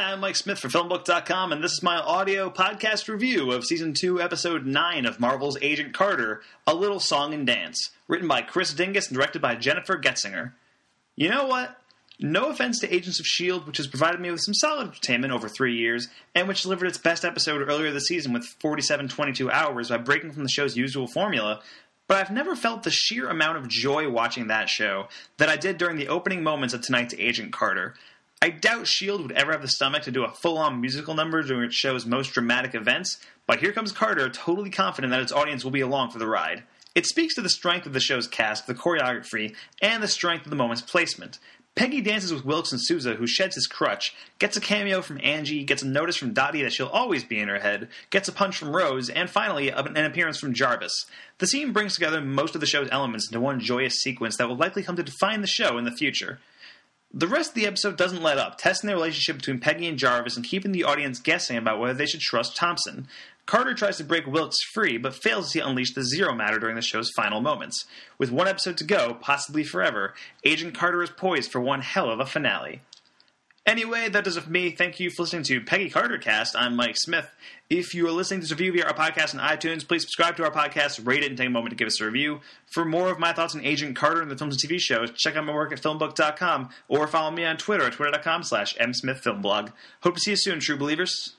Hi, I'm Mike Smith for Filmbook.com, and this is my audio podcast review of Season 2, Episode 9 of Marvel's Agent Carter, A Little Song and Dance, written by Chris Dingess and directed by Jennifer Getzinger. You know what? No offense to Agents of S.H.I.E.L.D., which has provided me with some solid entertainment over three years, and which delivered its best episode earlier this season with 47 22 hours by breaking from the show's usual formula, but I've never felt the sheer amount of joy watching that show that I did during the opening moments of tonight's Agent Carter. I doubt S.H.I.E.L.D. would ever have the stomach to do a full on musical number during its show's most dramatic events, but here comes Carter, totally confident that its audience will be along for the ride. It speaks to the strength of the show's cast, the choreography, and the strength of the moment's placement. Peggy dances with Wilkes and Sousa, who sheds his crutch, gets a cameo from Angie, gets a notice from Dottie that she'll always be in her head, gets a punch from Rose, and finally an appearance from Jarvis. The scene brings together most of the show's elements into one joyous sequence that will likely come to define the show in the future. The rest of the episode doesn't let up, testing the relationship between Peggy and Jarvis and keeping the audience guessing about whether they should trust Thompson. Carter tries to break Wilkes free, but fails to unleash the Zero Matter during the show's final moments. With one episode to go, possibly forever, Agent Carter is poised for one hell of a finale. Anyway, that does it for me. Thank you for listening to Peggy Carter Cast. I'm Mike Smith. If you are listening to this review via our podcast on iTunes, please subscribe to our podcast, rate it, and take a moment to give us a review. For more of my thoughts on Agent Carter and the films and TV shows, check out my work at filmbook.com or follow me on Twitter at twitter.com slash msmithfilmblog. Hope to see you soon, true believers.